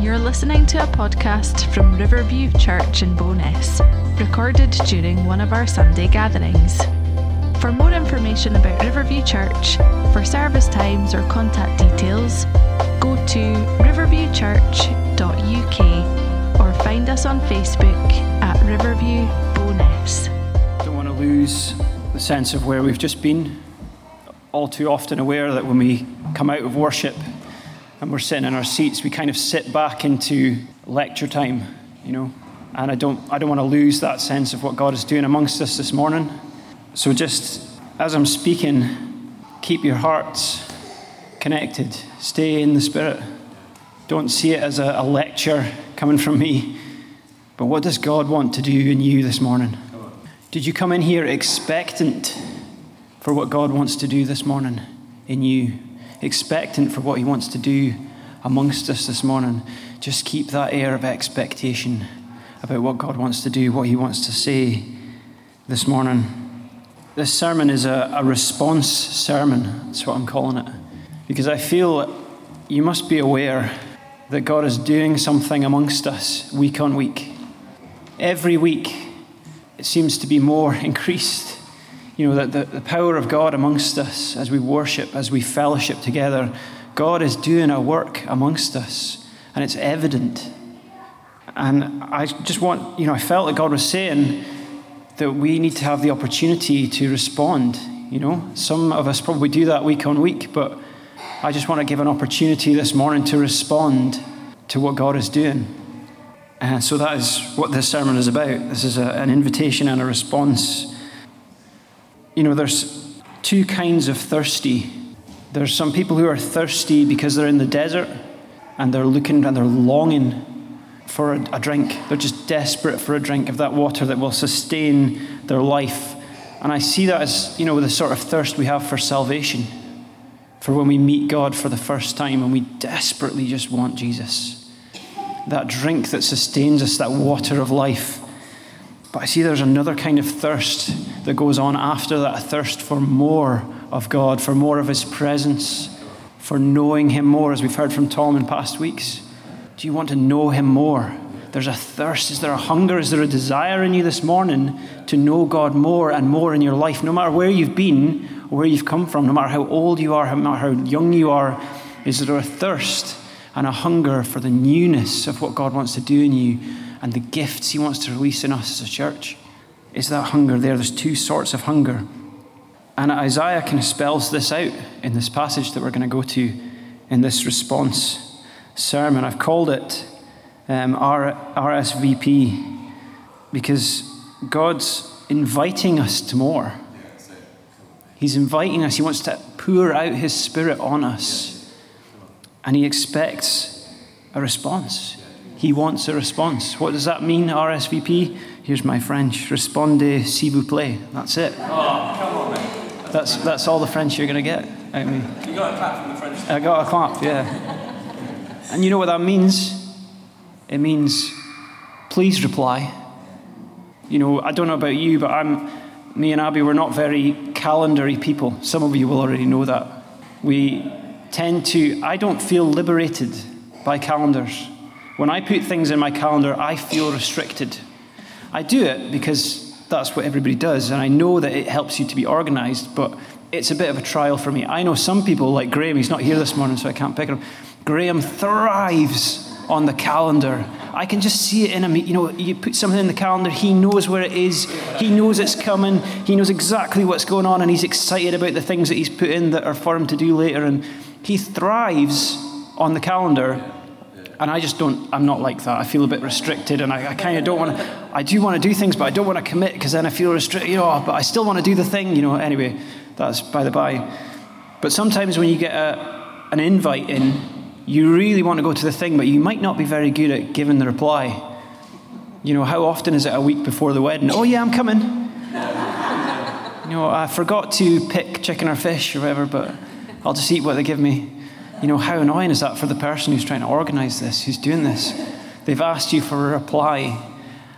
You're listening to a podcast from Riverview Church in Bowness, recorded during one of our Sunday gatherings. For more information about Riverview Church, for service times or contact details, go to riverviewchurch.uk or find us on Facebook at Riverview Bowness. Don't want to lose the sense of where we've just been. All too often aware that when we come out of worship and we're sitting in our seats, we kind of sit back into lecture time, you know. And I don't, I don't want to lose that sense of what God is doing amongst us this morning. So just as I'm speaking, keep your hearts connected. Stay in the Spirit. Don't see it as a, a lecture coming from me. But what does God want to do in you this morning? Did you come in here expectant for what God wants to do this morning in you? Expectant for what He wants to do amongst us this morning? Just keep that air of expectation about what God wants to do, what He wants to say this morning. This sermon is a, a response sermon, that's what I'm calling it. Because I feel you must be aware that God is doing something amongst us week on week. Every week, it seems to be more increased. You know, that the, the power of God amongst us as we worship, as we fellowship together, God is doing a work amongst us, and it's evident. And I just want, you know, I felt that God was saying that we need to have the opportunity to respond. You know, some of us probably do that week on week, but I just want to give an opportunity this morning to respond to what God is doing. And so that is what this sermon is about. This is a, an invitation and a response. You know, there's two kinds of thirsty. There's some people who are thirsty because they're in the desert and they're looking and they're longing for a, a drink. They're just desperate for a drink of that water that will sustain their life. And I see that as, you know, the sort of thirst we have for salvation, for when we meet God for the first time and we desperately just want Jesus that drink that sustains us, that water of life. But I see there's another kind of thirst that goes on after that a thirst for more of God, for more of His presence, for knowing Him more, as we've heard from Tom in past weeks. Do you want to know Him more? There's a thirst. Is there a hunger? Is there a desire in you this morning to know God more and more in your life, no matter where you've been where you've come from, no matter how old you are, no matter how young you are? Is there a thirst and a hunger for the newness of what God wants to do in you and the gifts He wants to release in us as a church? Is that hunger there? There's two sorts of hunger. And Isaiah kind of spells this out in this passage that we're going to go to in this response sermon. I've called it um, R- RSVP because God's inviting us to more. He's inviting us, He wants to pour out His Spirit on us. And He expects a response. He wants a response. What does that mean, RSVP? Here's my French. Respondez s'il vous plaît. That's it. Oh, come on, mate. That's, that's all the French you're going to get out of me. You got a clap from the French. I got a clap, yeah. And you know what that means? It means, please reply. You know, I don't know about you, but I'm, me and Abby, we're not very calendary people. Some of you will already know that. We tend to, I don't feel liberated by calendars. When I put things in my calendar, I feel restricted. I do it because that's what everybody does, and I know that it helps you to be organized, but it's a bit of a trial for me. I know some people, like Graham, he's not here this morning, so I can't pick him. Graham thrives on the calendar. I can just see it in him. You know, you put something in the calendar, he knows where it is, he knows it's coming, he knows exactly what's going on, and he's excited about the things that he's put in that are for him to do later. And he thrives on the calendar. And I just don't, I'm not like that. I feel a bit restricted and I, I kind of don't want to, I do want to do things, but I don't want to commit because then I feel restricted, you know, oh, but I still want to do the thing, you know. Anyway, that's by the by. But sometimes when you get a, an invite in, you really want to go to the thing, but you might not be very good at giving the reply. You know, how often is it a week before the wedding? Oh, yeah, I'm coming. you know, I forgot to pick chicken or fish or whatever, but I'll just eat what they give me. You know, how annoying is that for the person who's trying to organize this, who's doing this? They've asked you for a reply.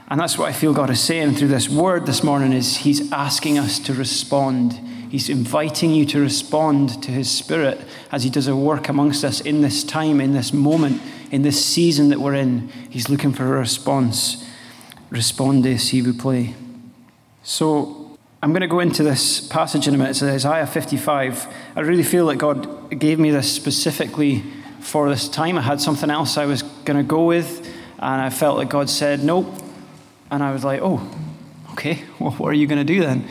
And that's what I feel God is saying through this word this morning is he's asking us to respond. He's inviting you to respond to his spirit as he does a work amongst us in this time, in this moment, in this season that we're in, He's looking for a response. Responde, si vous plaît. So I'm going to go into this passage in a minute. It's Isaiah 55. I really feel that God gave me this specifically for this time. I had something else I was going to go with, and I felt that God said, Nope. And I was like, Oh, okay, well, what are you going to do then?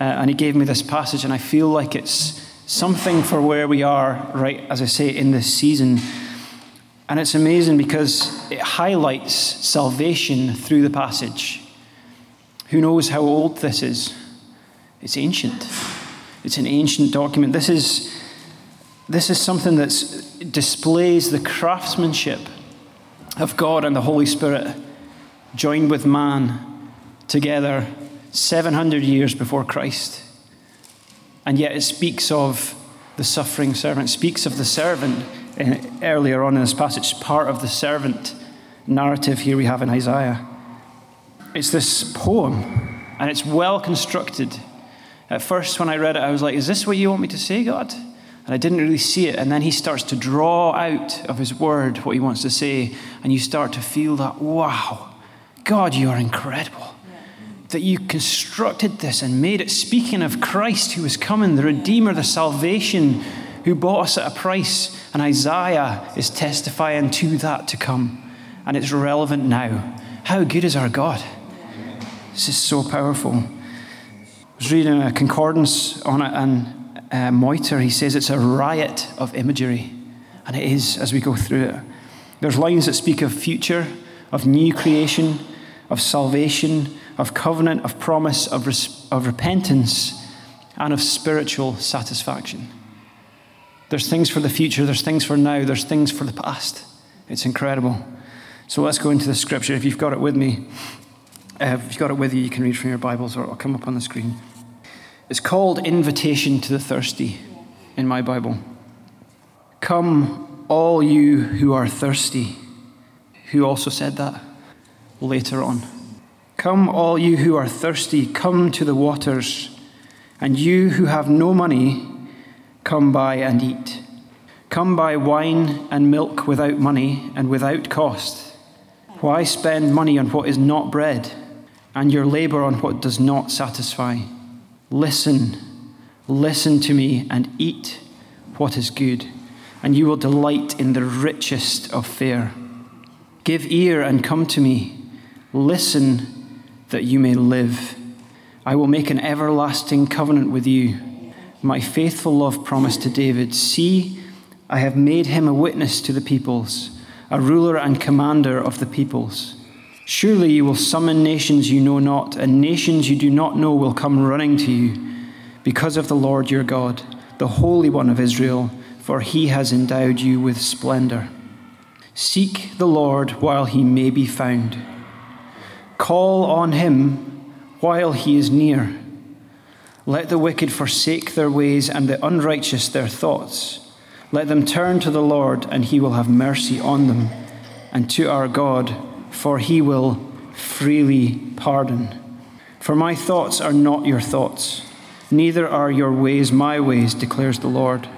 Uh, and He gave me this passage, and I feel like it's something for where we are, right, as I say, in this season. And it's amazing because it highlights salvation through the passage. Who knows how old this is? It's ancient. It's an ancient document. This is, this is something that displays the craftsmanship of God and the Holy Spirit joined with man together 700 years before Christ. And yet it speaks of the suffering servant, speaks of the servant eh, earlier on in this passage, part of the servant narrative here we have in Isaiah. It's this poem, and it's well constructed. At first, when I read it, I was like, Is this what you want me to say, God? And I didn't really see it. And then he starts to draw out of his word what he wants to say, and you start to feel that, wow, God, you are incredible. That you constructed this and made it speaking of Christ who is coming, the Redeemer, the salvation who bought us at a price. And Isaiah is testifying to that to come. And it's relevant now. How good is our God? This is so powerful. Was reading a concordance on it, and uh, Motyer, he says it's a riot of imagery. And it is as we go through it. There's lines that speak of future, of new creation, of salvation, of covenant, of promise, of, res- of repentance, and of spiritual satisfaction. There's things for the future, there's things for now, there's things for the past. It's incredible. So let's go into the scripture. If you've got it with me, uh, if you've got it with you, you can read from your Bibles or it'll come up on the screen. It's called Invitation to the Thirsty in my Bible. Come, all you who are thirsty. Who also said that later on? Come, all you who are thirsty, come to the waters, and you who have no money, Come buy and eat. Come buy wine and milk without money and without cost. Why spend money on what is not bread, and your labor on what does not satisfy? Listen, listen to me, and eat what is good, and you will delight in the richest of fare. Give ear and come to me. Listen that you may live. I will make an everlasting covenant with you my faithful love promised to David See, I have made him a witness to the peoples, a ruler and commander of the peoples. Surely you will summon nations you know not, and nations you do not know will come running to you because of the Lord your God, the Holy One of Israel, for he has endowed you with splendor. Seek the Lord while he may be found. Call on him while he is near. Let the wicked forsake their ways and the unrighteous their thoughts. Let them turn to the Lord, and he will have mercy on them, and to our God, for he will freely pardon. For my thoughts are not your thoughts, neither are your ways my ways, declares the Lord.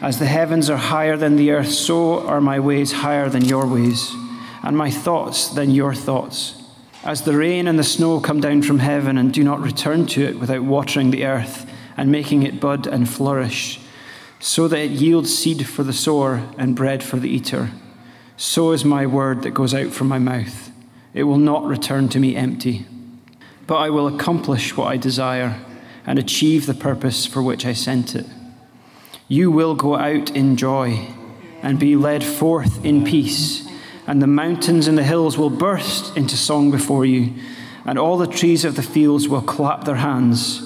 As the heavens are higher than the earth, so are my ways higher than your ways, and my thoughts than your thoughts. As the rain and the snow come down from heaven and do not return to it without watering the earth and making it bud and flourish, so that it yields seed for the sower and bread for the eater, so is my word that goes out from my mouth. It will not return to me empty, but I will accomplish what I desire and achieve the purpose for which I sent it. You will go out in joy and be led forth in peace and the mountains and the hills will burst into song before you, and all the trees of the fields will clap their hands.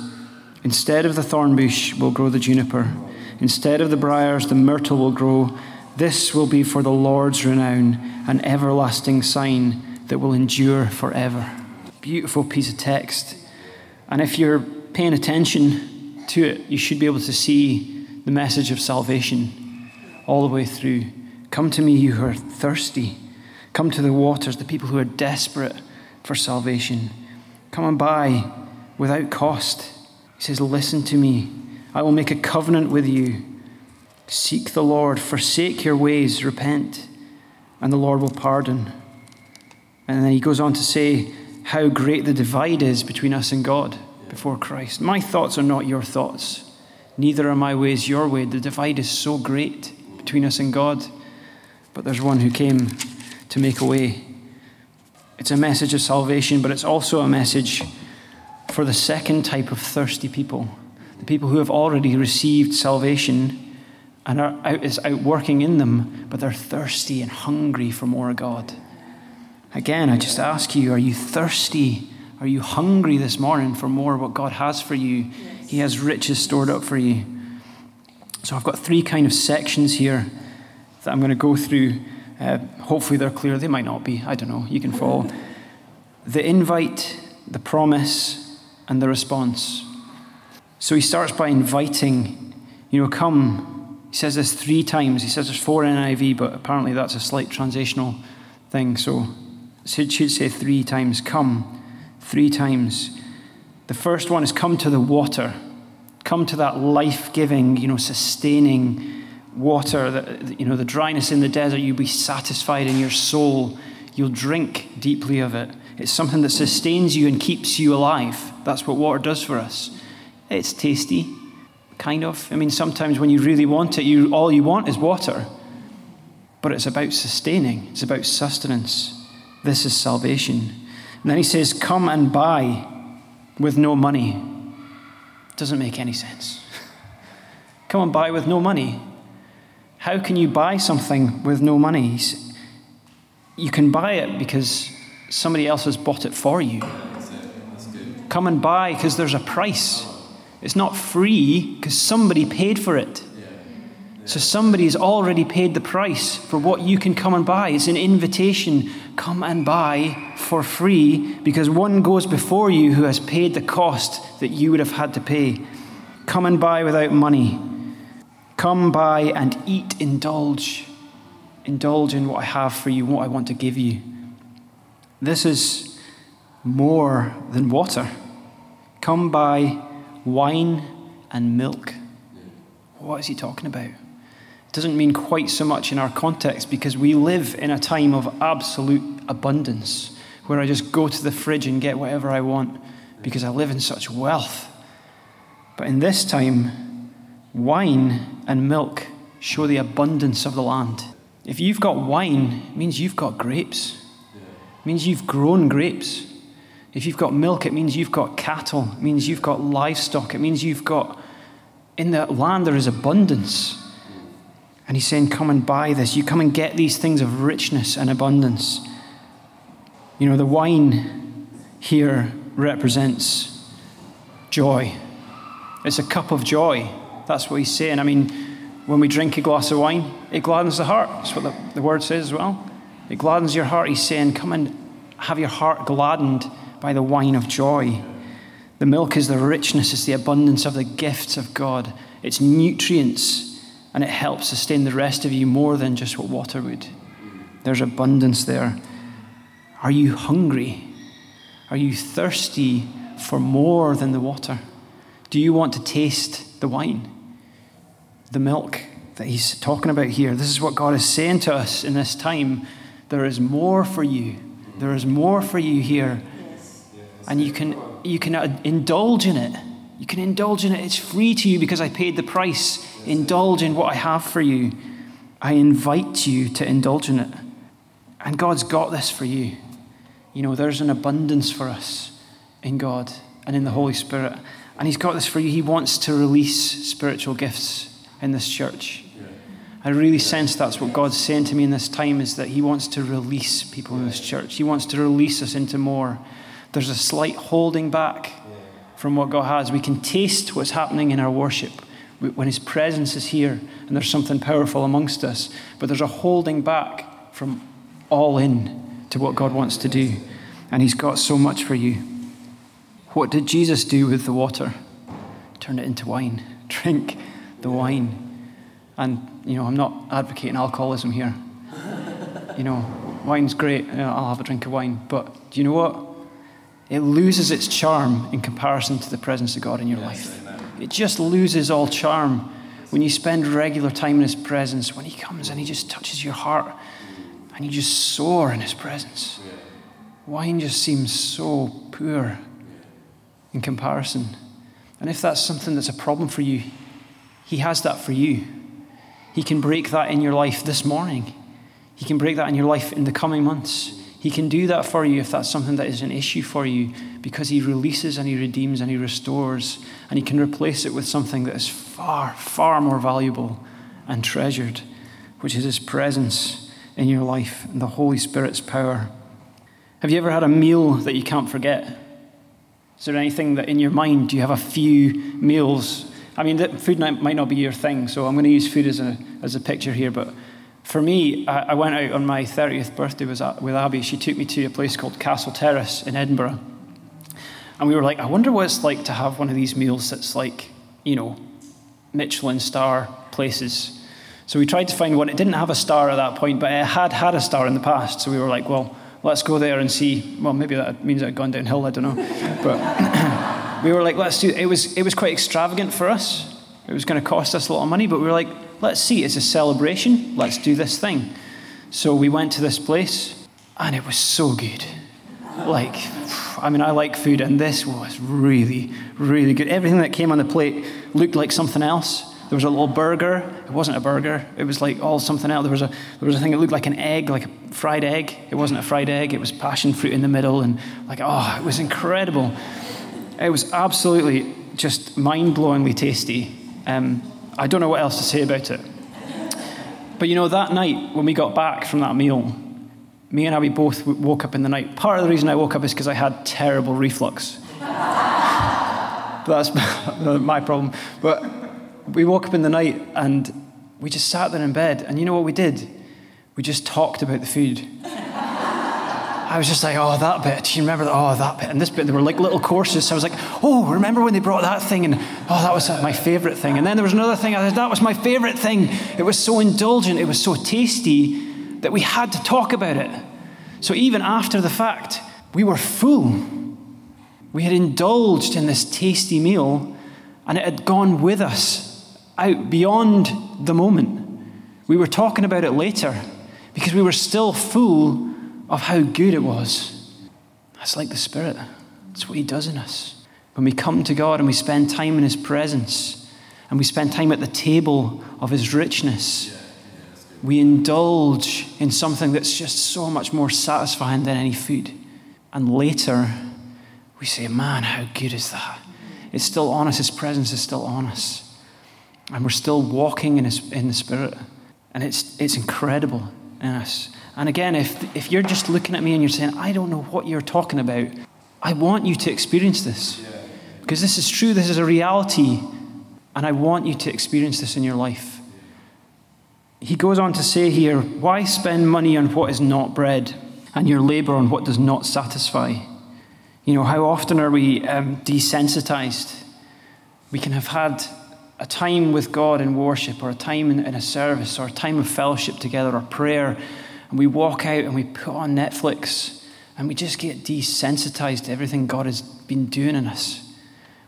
Instead of the thorn bush will grow the juniper, instead of the briars, the myrtle will grow. This will be for the Lord's renown, an everlasting sign that will endure forever. Beautiful piece of text. And if you're paying attention to it, you should be able to see the message of salvation all the way through. Come to me, you who are thirsty. Come to the waters, the people who are desperate for salvation. Come and buy without cost. He says, Listen to me. I will make a covenant with you. Seek the Lord, forsake your ways, repent. and the Lord will pardon. And then he goes on to say how great the divide is between us and God before Christ. My thoughts are not your thoughts, neither are my ways your way. The divide is so great between us and God, but there's one who came to make a way. It's a message of salvation, but it's also a message for the second type of thirsty people the people who have already received salvation and are out, is out working in them, but they're thirsty and hungry for more of God. Again, I just ask you are you thirsty? Are you hungry this morning for more of what God has for you? Yes. He has riches stored up for you. So I've got three kind of sections here that I'm going to go through. Uh, hopefully they're clear. They might not be. I don't know. You can follow. The invite, the promise, and the response. So he starts by inviting, you know, come. He says this three times. He says there's four in NIV, but apparently that's a slight transitional thing. So it should say three times, come, three times. The first one is come to the water. Come to that life giving, you know, sustaining water, that, you know, the dryness in the desert, you'll be satisfied in your soul. You'll drink deeply of it. It's something that sustains you and keeps you alive. That's what water does for us. It's tasty, kind of. I mean, sometimes when you really want it, you, all you want is water. But it's about sustaining, it's about sustenance. This is salvation. And then he says, Come and buy with no money. Doesn't make any sense. Come and buy with no money. How can you buy something with no money? You can buy it because somebody else has bought it for you. Come and buy because there's a price. It's not free because somebody paid for it. So somebody's already paid the price for what you can come and buy. It's an invitation. Come and buy for free because one goes before you who has paid the cost that you would have had to pay. Come and buy without money. Come buy and eat, indulge. Indulge in what I have for you, what I want to give you. This is more than water. Come buy wine and milk. What is he talking about? It doesn't mean quite so much in our context because we live in a time of absolute abundance where I just go to the fridge and get whatever I want because I live in such wealth. But in this time, wine and milk show the abundance of the land. If you've got wine, it means you've got grapes. It means you've grown grapes. If you've got milk, it means you've got cattle. It means you've got livestock. It means you've got, in the land, there is abundance. And he's saying, Come and buy this. You come and get these things of richness and abundance. You know, the wine here represents joy. It's a cup of joy. That's what he's saying. I mean, when we drink a glass of wine, it gladdens the heart. That's what the, the word says as well. It gladdens your heart. He's saying, Come and have your heart gladdened by the wine of joy. The milk is the richness, it's the abundance of the gifts of God. It's nutrients, and it helps sustain the rest of you more than just what water would. There's abundance there. Are you hungry? Are you thirsty for more than the water? Do you want to taste the wine, the milk that he's talking about here? This is what God is saying to us in this time. There is more for you. There is more for you here and you can, you can indulge in it. You can indulge in it. It's free to you because I paid the price. Indulge in what I have for you. I invite you to indulge in it. And God's got this for you. You know, there's an abundance for us in God and in the Holy Spirit. And He's got this for you. He wants to release spiritual gifts in this church. I really sense that's what God's saying to me in this time is that He wants to release people in this church. He wants to release us into more there's a slight holding back from what God has. We can taste what's happening in our worship when His presence is here and there's something powerful amongst us, but there's a holding back from all in to what God wants to do. And He's got so much for you. What did Jesus do with the water? Turn it into wine. Drink the wine. And, you know, I'm not advocating alcoholism here. You know, wine's great. I'll have a drink of wine. But do you know what? It loses its charm in comparison to the presence of God in your yes, life. Amen. It just loses all charm when you spend regular time in His presence, when He comes and He just touches your heart and you just soar in His presence. Wine just seems so poor in comparison. And if that's something that's a problem for you, He has that for you. He can break that in your life this morning. He can break that in your life in the coming months. He can do that for you if that's something that is an issue for you because He releases and He redeems and He restores and He can replace it with something that is far, far more valuable and treasured, which is His presence in your life and the Holy Spirit's power. Have you ever had a meal that you can't forget? Is there anything that in your mind, do you have a few meals? I mean, food might not be your thing, so I'm going to use food as a, as a picture here, but for me, I went out on my 30th birthday with Abby. She took me to a place called Castle Terrace in Edinburgh. And we were like, I wonder what it's like to have one of these meals that's like, you know, Michelin star places. So we tried to find one. It didn't have a star at that point, but it had had a star in the past. So we were like, well, let's go there and see. Well, maybe that means had gone downhill. I don't know. But we were like, let's do. It was it was quite extravagant for us. It was going to cost us a lot of money, but we were like, let's see. It's a celebration. Let's do this thing. So we went to this place, and it was so good. Like, I mean, I like food, and this was really, really good. Everything that came on the plate looked like something else. There was a little burger. It wasn't a burger. It was like all something else. There was a there was a thing that looked like an egg, like a fried egg. It wasn't a fried egg. It was passion fruit in the middle, and like oh, it was incredible. It was absolutely just mind-blowingly tasty. Um, I don't know what else to say about it. But you know, that night when we got back from that meal, me and Abby both woke up in the night. Part of the reason I woke up is because I had terrible reflux. that's my problem. But we woke up in the night and we just sat there in bed. And you know what we did? We just talked about the food. I was just like, oh, that bit. Do you remember that? Oh, that bit. And this bit, they were like little courses. So I was like, oh, remember when they brought that thing? And oh, that was uh, my favorite thing. And then there was another thing. I said, that was my favorite thing. It was so indulgent. It was so tasty that we had to talk about it. So even after the fact, we were full. We had indulged in this tasty meal, and it had gone with us out beyond the moment. We were talking about it later because we were still full of how good it was. That's like the Spirit. That's what He does in us. When we come to God and we spend time in His presence and we spend time at the table of His richness, we indulge in something that's just so much more satisfying than any food. And later, we say, Man, how good is that? It's still on us, His presence is still on us. And we're still walking in, his, in the Spirit. And it's, it's incredible in us. And again, if, if you're just looking at me and you're saying, I don't know what you're talking about, I want you to experience this. Because this is true, this is a reality. And I want you to experience this in your life. He goes on to say here, Why spend money on what is not bread and your labor on what does not satisfy? You know, how often are we um, desensitized? We can have had a time with God in worship, or a time in, in a service, or a time of fellowship together, or prayer, and we walk out and we put on Netflix, and we just get desensitized to everything God has been doing in us.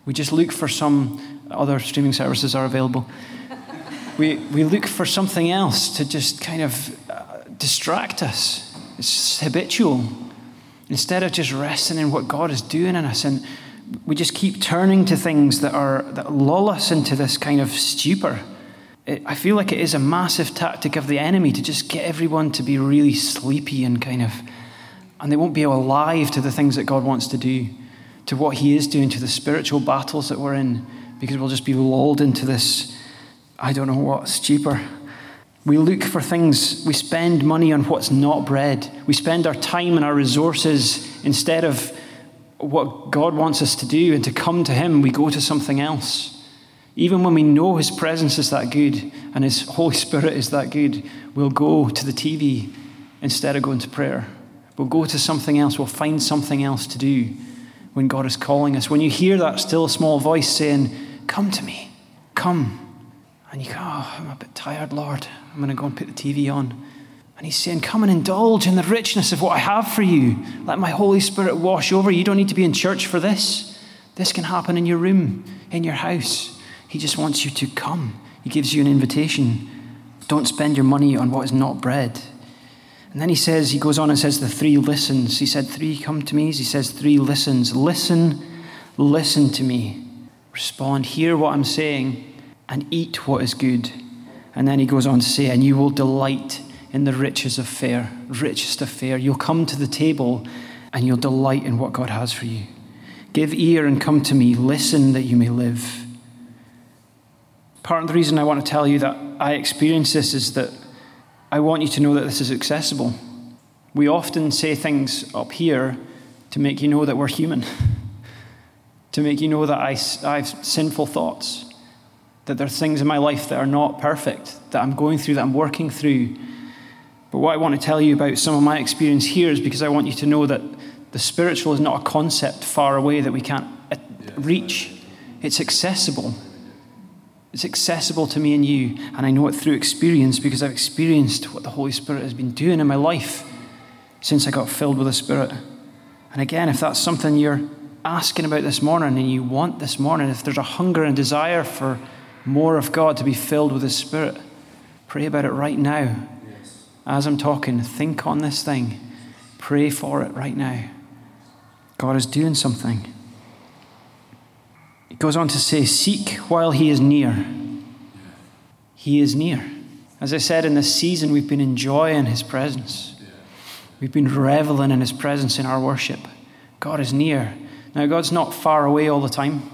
We just look for some other streaming services are available. we, we look for something else to just kind of uh, distract us. It's habitual. Instead of just resting in what God is doing in us. And we just keep turning to things that are that lull us into this kind of stupor. It, I feel like it is a massive tactic of the enemy to just get everyone to be really sleepy and kind of, and they won't be alive to the things that God wants to do, to what He is doing, to the spiritual battles that we're in, because we'll just be lulled into this, I don't know what, stupor. We look for things, we spend money on what's not bread. We spend our time and our resources instead of what God wants us to do and to come to Him, we go to something else. Even when we know His presence is that good and His Holy Spirit is that good, we'll go to the TV instead of going to prayer. We'll go to something else. We'll find something else to do when God is calling us. When you hear that still small voice saying, Come to me, come. And you go, Oh, I'm a bit tired, Lord. I'm going to go and put the TV on. And he's saying, Come and indulge in the richness of what I have for you. Let my Holy Spirit wash over you. You don't need to be in church for this. This can happen in your room, in your house. He just wants you to come. He gives you an invitation. Don't spend your money on what is not bread. And then he says, he goes on and says the three listens. He said, Three come to me. He says, Three listens. Listen, listen to me. Respond, hear what I'm saying, and eat what is good. And then he goes on to say, And you will delight in the riches of fare, richest of fare. You'll come to the table and you'll delight in what God has for you. Give ear and come to me. Listen that you may live. Part of the reason I want to tell you that I experience this is that I want you to know that this is accessible. We often say things up here to make you know that we're human, to make you know that I, I have sinful thoughts, that there are things in my life that are not perfect, that I'm going through, that I'm working through. But what I want to tell you about some of my experience here is because I want you to know that the spiritual is not a concept far away that we can't uh, reach, it's accessible. It's accessible to me and you, and I know it through experience because I've experienced what the Holy Spirit has been doing in my life since I got filled with the Spirit. And again, if that's something you're asking about this morning and you want this morning, if there's a hunger and desire for more of God to be filled with His Spirit, pray about it right now. As I'm talking, think on this thing. Pray for it right now. God is doing something. It goes on to say, Seek while he is near. He is near. As I said, in this season, we've been enjoying his presence. We've been reveling in his presence in our worship. God is near. Now, God's not far away all the time.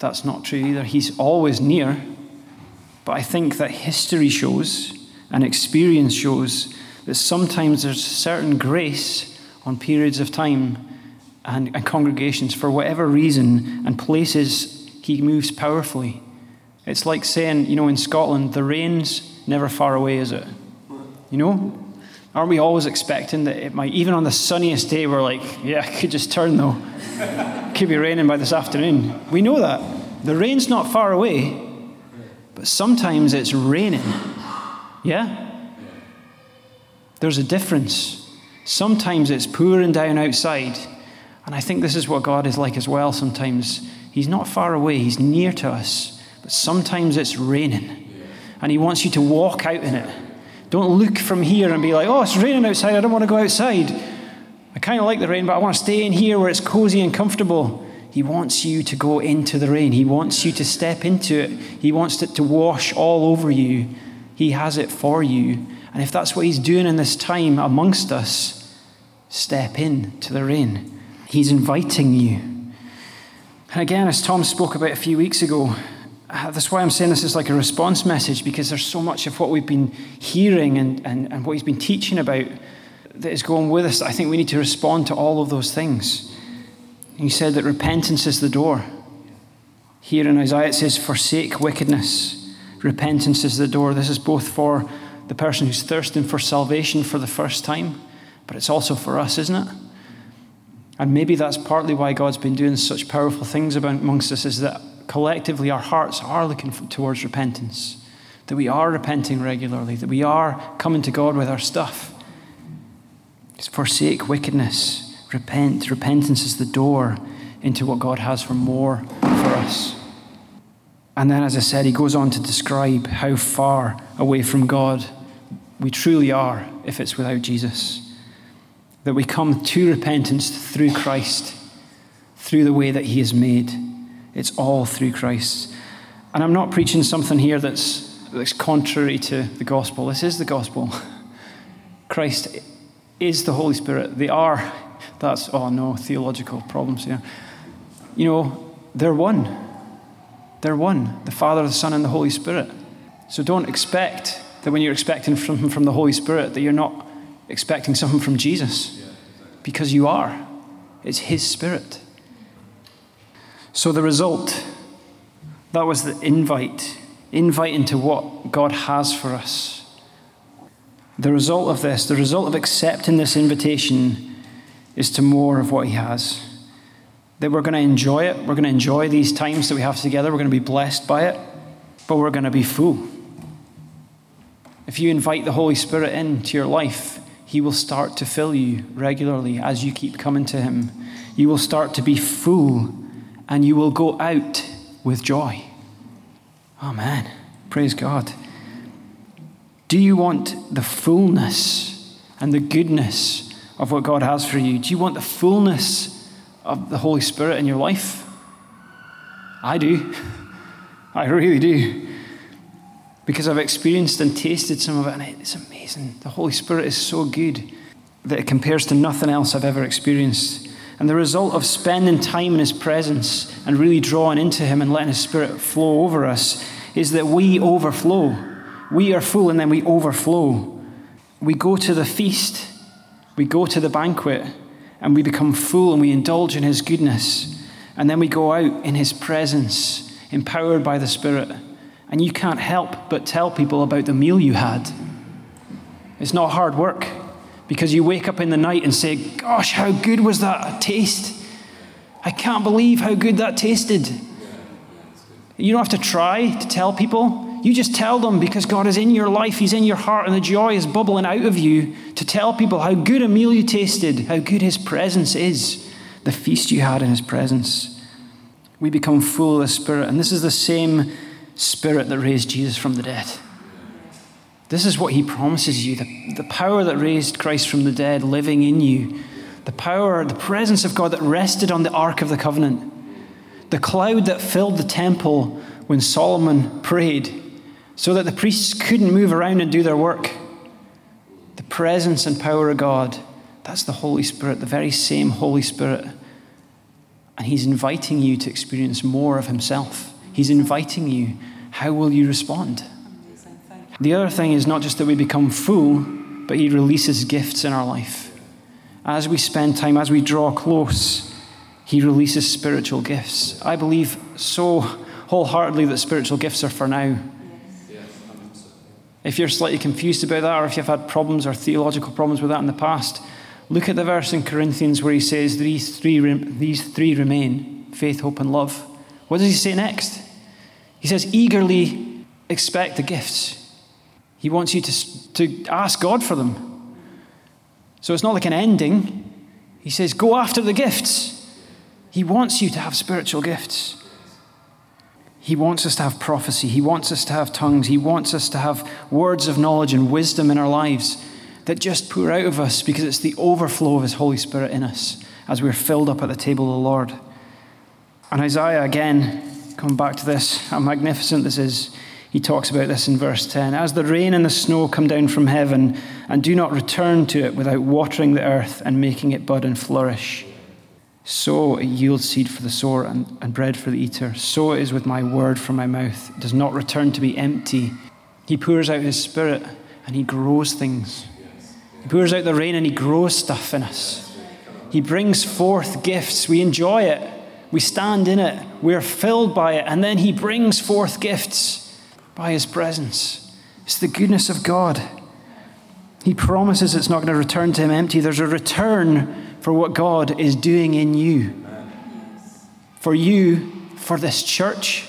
That's not true either. He's always near. But I think that history shows and experience shows that sometimes there's certain grace on periods of time and, and congregations for whatever reason and places he moves powerfully. It's like saying, you know, in Scotland, the rain's never far away, is it? You know? Aren't we always expecting that it might, even on the sunniest day, we're like, yeah, it could just turn though. It could be raining by this afternoon. We know that. The rain's not far away, but sometimes it's raining. Yeah? There's a difference. Sometimes it's pouring down outside, and I think this is what God is like as well sometimes. He's not far away, He's near to us, but sometimes it's raining. And He wants you to walk out in it. Don't look from here and be like, oh, it's raining outside, I don't want to go outside. I kind of like the rain, but I want to stay in here where it's cozy and comfortable. He wants you to go into the rain. He wants you to step into it. He wants it to wash all over you. He has it for you. And if that's what He's doing in this time amongst us, step in to the rain. He's inviting you. And again, as Tom spoke about a few weeks ago, uh, that's why I'm saying this is like a response message because there's so much of what we've been hearing and, and, and what he's been teaching about that is going with us. I think we need to respond to all of those things. He said that repentance is the door. Here in Isaiah it says, Forsake wickedness. Repentance is the door. This is both for the person who's thirsting for salvation for the first time, but it's also for us, isn't it? And maybe that's partly why God's been doing such powerful things amongst us, is that collectively our hearts are looking towards repentance, that we are repenting regularly, that we are coming to God with our stuff. Just forsake wickedness, repent. Repentance is the door into what God has for more for us. And then, as I said, he goes on to describe how far away from God we truly are if it's without Jesus that we come to repentance through Christ, through the way that He has made. It's all through Christ. And I'm not preaching something here that's, that's contrary to the gospel. This is the gospel. Christ is the Holy Spirit. They are. That's, oh no, theological problems here. You know, they're one. They're one the Father, the Son, and the Holy Spirit. So don't expect that when you're expecting from, from the Holy Spirit that you're not expecting something from Jesus because you are. It's His Spirit. So the result, that was the invite, invite into what God has for us. The result of this, the result of accepting this invitation, is to more of what He has. That we're going to enjoy it. We're going to enjoy these times that we have together. We're going to be blessed by it, but we're going to be full. If you invite the Holy Spirit into your life, he will start to fill you regularly as you keep coming to Him. You will start to be full and you will go out with joy. Amen. Praise God. Do you want the fullness and the goodness of what God has for you? Do you want the fullness of the Holy Spirit in your life? I do. I really do. Because I've experienced and tasted some of it, and it's amazing. The Holy Spirit is so good that it compares to nothing else I've ever experienced. And the result of spending time in His presence and really drawing into Him and letting His Spirit flow over us is that we overflow. We are full and then we overflow. We go to the feast, we go to the banquet, and we become full and we indulge in His goodness. And then we go out in His presence, empowered by the Spirit. And you can't help but tell people about the meal you had. It's not hard work because you wake up in the night and say, Gosh, how good was that taste? I can't believe how good that tasted. You don't have to try to tell people. You just tell them because God is in your life, He's in your heart, and the joy is bubbling out of you to tell people how good a meal you tasted, how good His presence is, the feast you had in His presence. We become full of the Spirit, and this is the same Spirit that raised Jesus from the dead. This is what He promises you the, the power that raised Christ from the dead living in you, the power, the presence of God that rested on the Ark of the Covenant, the cloud that filled the temple when Solomon prayed so that the priests couldn't move around and do their work. The presence and power of God, that's the Holy Spirit, the very same Holy Spirit. And He's inviting you to experience more of Himself. He's inviting you. How will you respond? The other thing is not just that we become full, but He releases gifts in our life. As we spend time, as we draw close, He releases spiritual gifts. I believe so wholeheartedly that spiritual gifts are for now. If you're slightly confused about that, or if you've had problems or theological problems with that in the past, look at the verse in Corinthians where he says these three, these three remain faith, hope, and love. What does he say next? He says, eagerly expect the gifts. He wants you to, to ask God for them. So it's not like an ending. He says, go after the gifts. He wants you to have spiritual gifts. He wants us to have prophecy. He wants us to have tongues. He wants us to have words of knowledge and wisdom in our lives that just pour out of us because it's the overflow of His Holy Spirit in us as we're filled up at the table of the Lord. And Isaiah, again, come back to this, how magnificent this is. He talks about this in verse 10. As the rain and the snow come down from heaven and do not return to it without watering the earth and making it bud and flourish so it yields seed for the sower and, and bread for the eater. So it is with my word from my mouth. It does not return to be empty. He pours out his spirit and he grows things. He pours out the rain and he grows stuff in us. He brings forth gifts. We enjoy it. We stand in it. We're filled by it. And then he brings forth gifts by his presence. It's the goodness of God. He promises it's not going to return to him empty. There's a return for what God is doing in you. For you, for this church,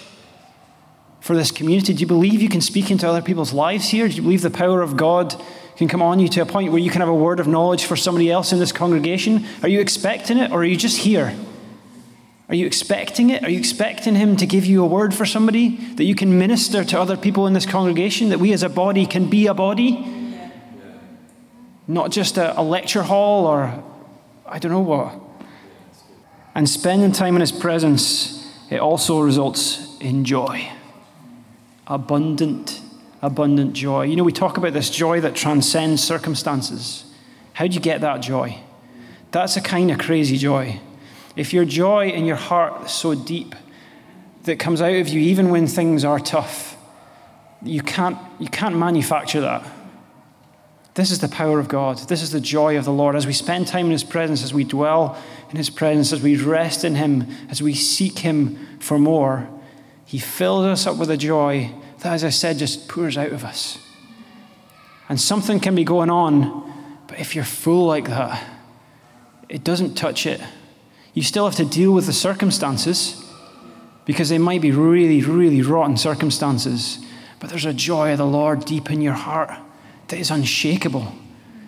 for this community. Do you believe you can speak into other people's lives here? Do you believe the power of God can come on you to a point where you can have a word of knowledge for somebody else in this congregation? Are you expecting it or are you just here? Are you expecting it? Are you expecting Him to give you a word for somebody that you can minister to other people in this congregation, that we as a body can be a body? Not just a, a lecture hall or I don't know what. And spending time in His presence, it also results in joy. Abundant, abundant joy. You know, we talk about this joy that transcends circumstances. How do you get that joy? That's a kind of crazy joy. If your joy in your heart is so deep that comes out of you even when things are tough, you can't, you can't manufacture that. This is the power of God. This is the joy of the Lord. As we spend time in His presence, as we dwell in His presence, as we rest in Him, as we seek Him for more, He fills us up with a joy that, as I said, just pours out of us. And something can be going on, but if you're full like that, it doesn't touch it. You still have to deal with the circumstances because they might be really, really rotten circumstances, but there's a joy of the Lord deep in your heart that is unshakable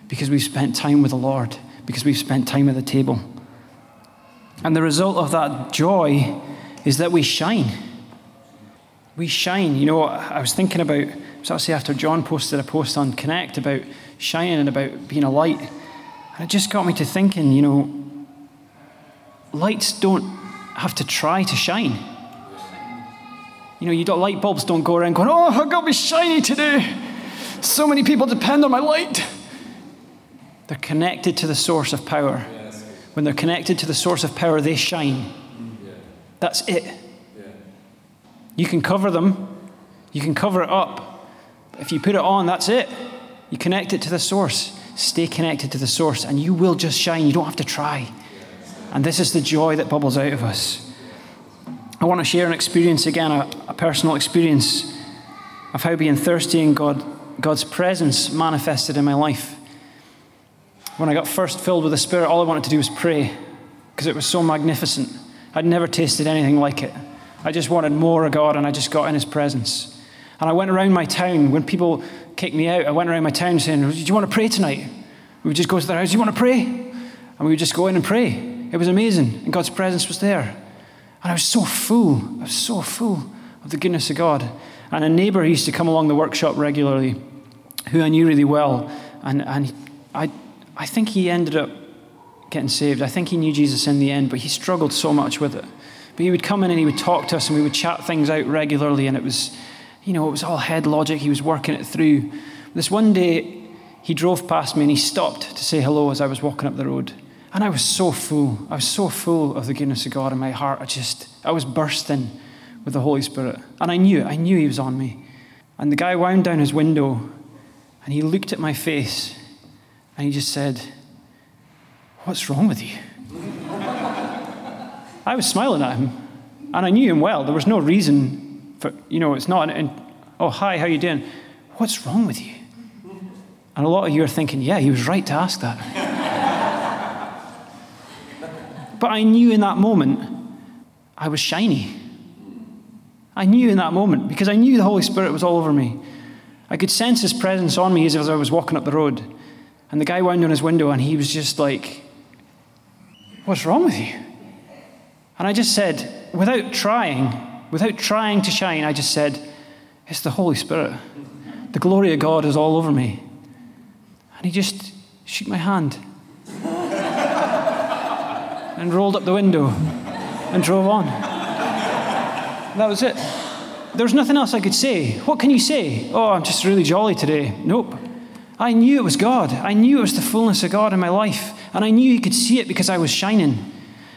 because we've spent time with the Lord, because we've spent time at the table. And the result of that joy is that we shine. We shine. You know, I was thinking about, it was actually after John posted a post on Connect about shining and about being a light. And it just got me to thinking, you know, lights don't have to try to shine. You know, you don't light bulbs don't go around going, oh, I've got to be shiny today. So many people depend on my light. They're connected to the source of power. When they're connected to the source of power, they shine. That's it. You can cover them, you can cover it up. If you put it on, that's it. You connect it to the source. Stay connected to the source, and you will just shine. You don't have to try. And this is the joy that bubbles out of us. I want to share an experience again, a, a personal experience of how being thirsty in God, God's presence manifested in my life. When I got first filled with the Spirit, all I wanted to do was pray because it was so magnificent. I'd never tasted anything like it. I just wanted more of God, and I just got in His presence. And I went around my town when people kicked me out. I went around my town saying, "Do you want to pray tonight?" We would just go to their house. Do you want to pray? And we would just go in and pray. It was amazing, and God's presence was there. And I was so full. I was so full of the goodness of God. And a neighbor used to come along the workshop regularly, who I knew really well, and and I I think he ended up getting saved. I think he knew Jesus in the end, but he struggled so much with it. But he would come in and he would talk to us, and we would chat things out regularly, and it was, you know, it was all head logic. He was working it through. This one day, he drove past me and he stopped to say hello as I was walking up the road. And I was so full. I was so full of the goodness of God in my heart. I just, I was bursting with the Holy Spirit. And I knew. I knew He was on me. And the guy wound down his window and he looked at my face and he just said, What's wrong with you? I was smiling at him and I knew him well. There was no reason for, you know, it's not, an, oh, hi, how you doing? What's wrong with you? And a lot of you are thinking, yeah, he was right to ask that. but I knew in that moment I was shiny. I knew in that moment because I knew the Holy Spirit was all over me. I could sense his presence on me as I was walking up the road. And the guy wound on his window and he was just like, What's wrong with you? And I just said, without trying, without trying to shine, I just said, It's the Holy Spirit. The glory of God is all over me. And he just shook my hand and rolled up the window and drove on. That was it. There was nothing else I could say. What can you say? Oh, I'm just really jolly today. Nope. I knew it was God. I knew it was the fullness of God in my life. And I knew He could see it because I was shining.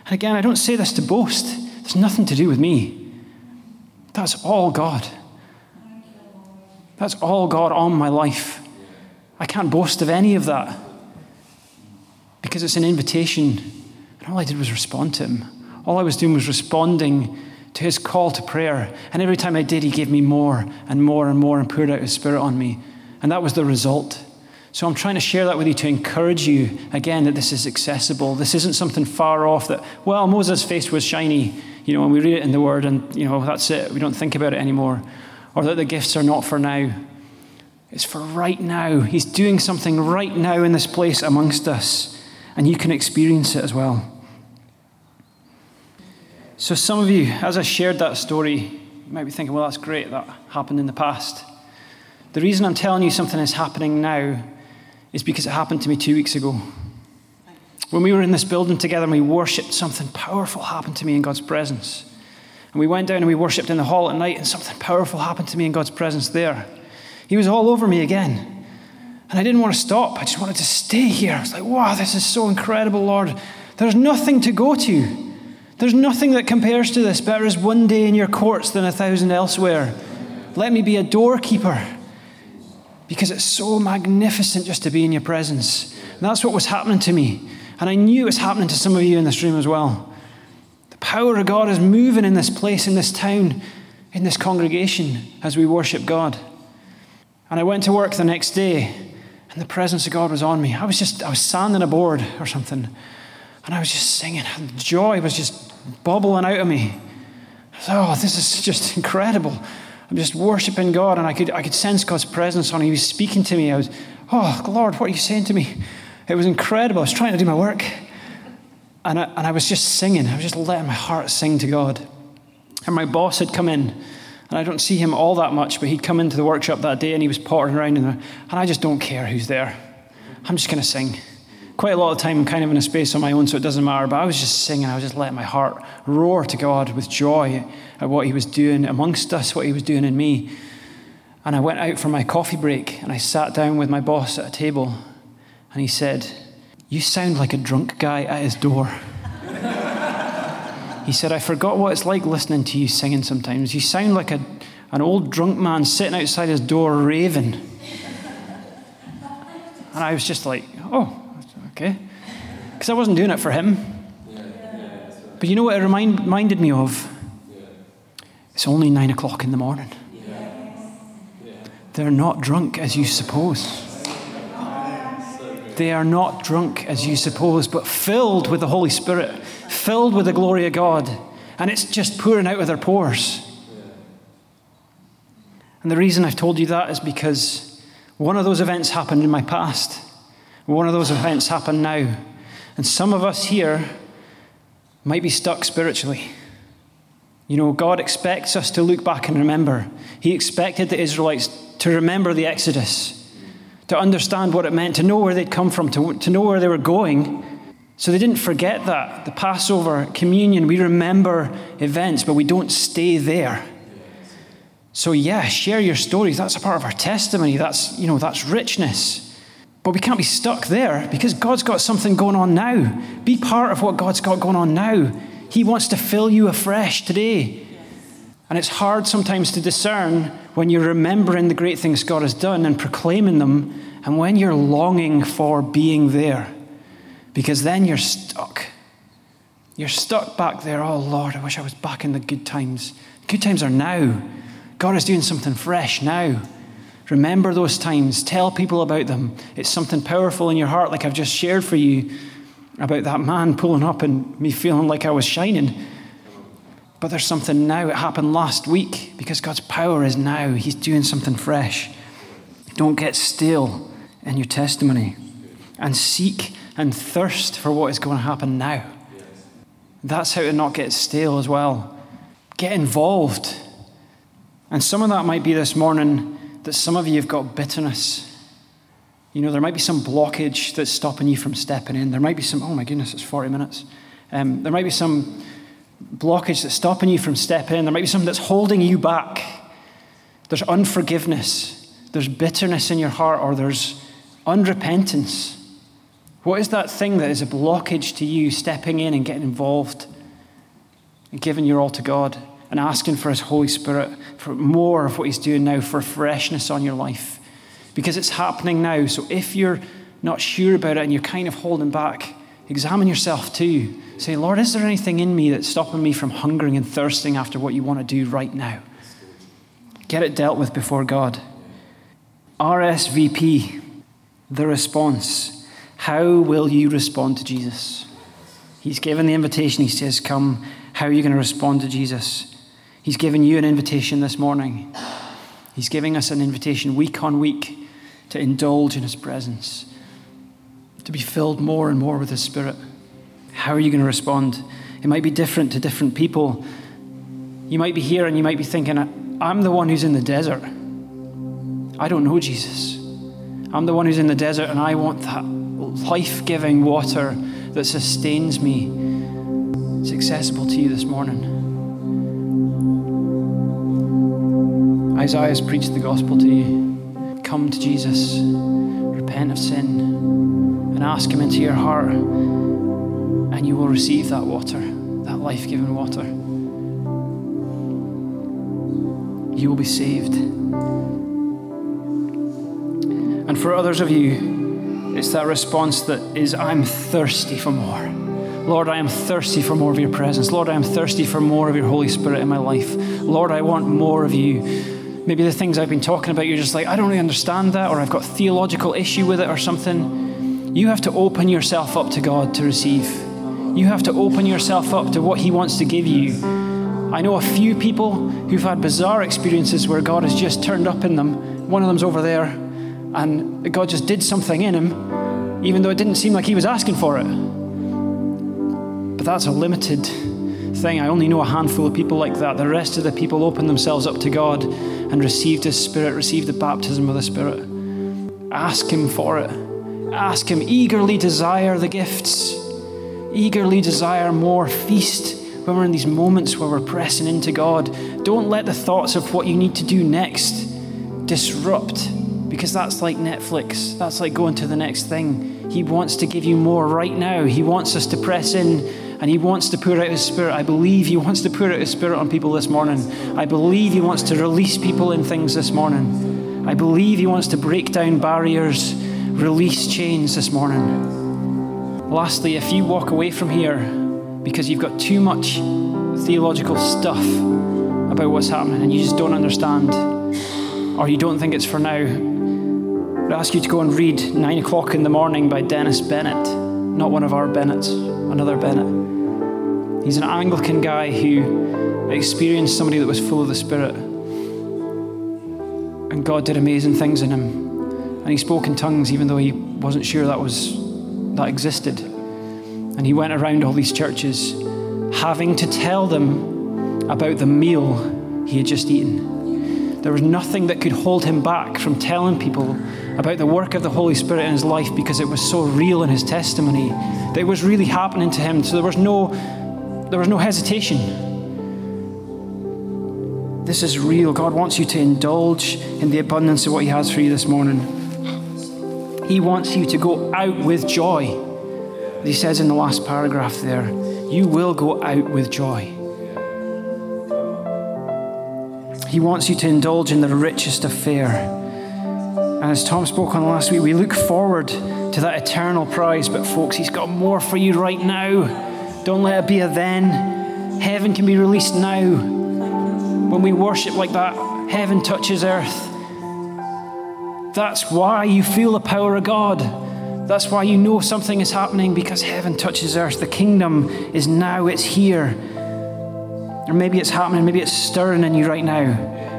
And again, I don't say this to boast, there's nothing to do with me. That's all God. That's all God on my life. I can't boast of any of that because it's an invitation. And all I did was respond to Him. All I was doing was responding to His call to prayer. And every time I did, He gave me more and more and more and poured out His Spirit on me. And that was the result. So I'm trying to share that with you to encourage you again that this is accessible. This isn't something far off that, well, Moses' face was shiny, you know, and we read it in the Word and, you know, that's it. We don't think about it anymore. Or that the gifts are not for now. It's for right now. He's doing something right now in this place amongst us, and you can experience it as well. So, some of you, as I shared that story, you might be thinking, well, that's great, that happened in the past. The reason I'm telling you something is happening now is because it happened to me two weeks ago. When we were in this building together and we worshipped, something powerful happened to me in God's presence. And we went down and we worshipped in the hall at night, and something powerful happened to me in God's presence there. He was all over me again. And I didn't want to stop. I just wanted to stay here. I was like, wow, this is so incredible, Lord. There's nothing to go to. There's nothing that compares to this. Better is one day in your courts than a thousand elsewhere. Let me be a doorkeeper because it's so magnificent just to be in your presence. And that's what was happening to me. And I knew it was happening to some of you in this room as well. The power of God is moving in this place, in this town, in this congregation as we worship God. And I went to work the next day, and the presence of God was on me. I was just, I was sanding a board or something, and I was just singing. And joy was just bubbling out of me. I thought, oh, this is just incredible. I'm just worshiping God, and I could, I could sense God's presence on. He was speaking to me. I was, oh, Lord, what are you saying to me? It was incredible. I was trying to do my work, and I, and I was just singing. I was just letting my heart sing to God. And my boss had come in, and I don't see him all that much, but he'd come into the workshop that day, and he was pottering around, in there, and I just don't care who's there. I'm just going to sing. Quite a lot of time, kind of in a space on my own, so it doesn't matter. But I was just singing. I was just letting my heart roar to God with joy at what He was doing amongst us, what He was doing in me. And I went out for my coffee break and I sat down with my boss at a table. And he said, You sound like a drunk guy at his door. he said, I forgot what it's like listening to you singing sometimes. You sound like a, an old drunk man sitting outside his door raving. And I was just like, Oh, okay. Because I wasn't doing it for him. But you know what it remind, reminded me of? It's only nine o'clock in the morning. They're not drunk as you suppose. They are not drunk as you suppose, but filled with the Holy Spirit, filled with the glory of God. And it's just pouring out of their pores. And the reason I've told you that is because one of those events happened in my past. One of those events happened now. And some of us here might be stuck spiritually. You know, God expects us to look back and remember. He expected the Israelites to remember the Exodus, to understand what it meant, to know where they'd come from, to, to know where they were going. So they didn't forget that. The Passover, communion, we remember events, but we don't stay there. So yeah, share your stories. That's a part of our testimony. That's, you know, that's richness. But we can't be stuck there because God's got something going on now. Be part of what God's got going on now. He wants to fill you afresh today. And it's hard sometimes to discern when you're remembering the great things God has done and proclaiming them, and when you're longing for being there. Because then you're stuck. You're stuck back there. Oh, Lord, I wish I was back in the good times. Good times are now. God is doing something fresh now. Remember those times. Tell people about them. It's something powerful in your heart, like I've just shared for you about that man pulling up and me feeling like I was shining. But there's something now. It happened last week because God's power is now. He's doing something fresh. Don't get still in your testimony and seek and thirst for what is going to happen now. That's how to not get stale as well. Get involved. And some of that might be this morning that some of you have got bitterness. You know, there might be some blockage that's stopping you from stepping in. There might be some, oh my goodness, it's 40 minutes. Um, there might be some blockage that's stopping you from stepping in. There might be something that's holding you back. There's unforgiveness. There's bitterness in your heart, or there's unrepentance. What is that thing that is a blockage to you stepping in and getting involved and giving your all to God? And asking for His Holy Spirit for more of what He's doing now, for freshness on your life. Because it's happening now. So if you're not sure about it and you're kind of holding back, examine yourself too. Say, Lord, is there anything in me that's stopping me from hungering and thirsting after what you want to do right now? Get it dealt with before God. RSVP, the response. How will you respond to Jesus? He's given the invitation. He says, Come. How are you going to respond to Jesus? He's given you an invitation this morning. He's giving us an invitation week on week to indulge in His presence, to be filled more and more with His Spirit. How are you going to respond? It might be different to different people. You might be here and you might be thinking, I'm the one who's in the desert. I don't know Jesus. I'm the one who's in the desert and I want that life giving water that sustains me. It's accessible to you this morning. Isaiah's preached the gospel to you. Come to Jesus, repent of sin, and ask Him into your heart, and you will receive that water, that life giving water. You will be saved. And for others of you, it's that response that is, I'm thirsty for more. Lord, I am thirsty for more of your presence. Lord, I am thirsty for more of your Holy Spirit in my life. Lord, I want more of you. Maybe the things I've been talking about, you're just like, I don't really understand that, or I've got theological issue with it or something. You have to open yourself up to God to receive. You have to open yourself up to what He wants to give you. I know a few people who've had bizarre experiences where God has just turned up in them. One of them's over there, and God just did something in him, even though it didn't seem like he was asking for it. But that's a limited thing. I only know a handful of people like that. The rest of the people open themselves up to God and received His Spirit, received the baptism of the Spirit. Ask Him for it. Ask Him, eagerly desire the gifts, eagerly desire more, feast when we're in these moments where we're pressing into God. Don't let the thoughts of what you need to do next disrupt, because that's like Netflix, that's like going to the next thing. He wants to give you more right now. He wants us to press in and He wants to pour out His Spirit. I believe He wants to pour out His Spirit on people this morning. I believe He wants to release people in things this morning. I believe He wants to break down barriers, release chains this morning. Lastly, if you walk away from here because you've got too much theological stuff about what's happening and you just don't understand, or you don't think it's for now, I'd ask you to go and read Nine O'Clock in the Morning by Dennis Bennett, not one of our Bennetts, another Bennett. He's an Anglican guy who experienced somebody that was full of the Spirit. And God did amazing things in him. And he spoke in tongues even though he wasn't sure that was that existed. And he went around all these churches having to tell them about the meal he had just eaten. There was nothing that could hold him back from telling people about the work of the Holy Spirit in his life because it was so real in his testimony that it was really happening to him. So there was no, there was no hesitation. This is real. God wants you to indulge in the abundance of what He has for you this morning. He wants you to go out with joy. He says in the last paragraph there, you will go out with joy. He wants you to indulge in the richest affair. And as Tom spoke on last week, we look forward to that eternal prize. But, folks, He's got more for you right now. Don't let it be a then. Heaven can be released now. When we worship like that, heaven touches earth. That's why you feel the power of God. That's why you know something is happening because heaven touches earth. The kingdom is now, it's here. Or maybe it's happening, maybe it's stirring in you right now.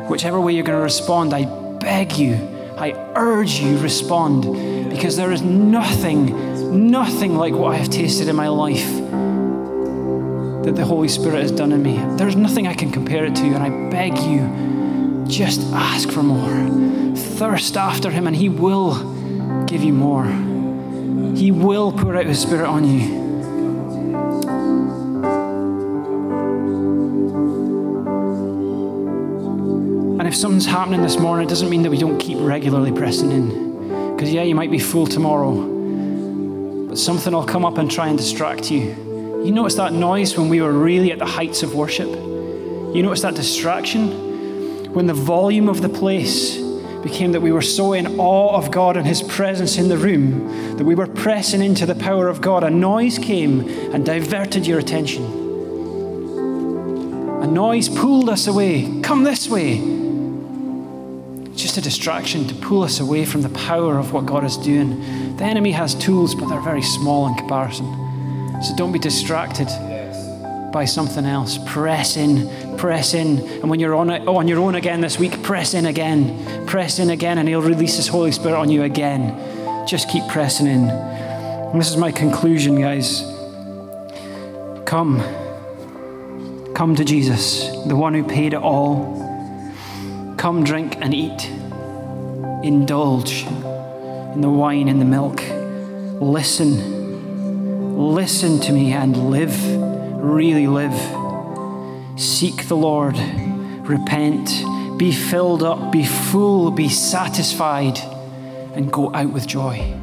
Whichever way you're going to respond, I beg you, I urge you, respond because there is nothing, nothing like what I have tasted in my life that the Holy Spirit has done in me. There's nothing I can compare it to, and I beg you, just ask for more. Thirst after Him, and He will give you more. He will pour out His Spirit on you. Something's happening this morning, it doesn't mean that we don't keep regularly pressing in. Because, yeah, you might be full tomorrow, but something will come up and try and distract you. You notice that noise when we were really at the heights of worship? You notice that distraction? When the volume of the place became that we were so in awe of God and His presence in the room that we were pressing into the power of God, a noise came and diverted your attention. A noise pulled us away. Come this way. It's just a distraction to pull us away from the power of what God is doing. The enemy has tools, but they're very small in comparison. So don't be distracted by something else. Press in, press in. And when you're on, it, oh, on your own again this week, press in again. Press in again, and He'll release His Holy Spirit on you again. Just keep pressing in. And this is my conclusion, guys. Come. Come to Jesus, the one who paid it all. Come, drink, and eat. Indulge in the wine and the milk. Listen Listen to me and live, really live. Seek the Lord, repent, be filled up, be full, be satisfied, and go out with joy.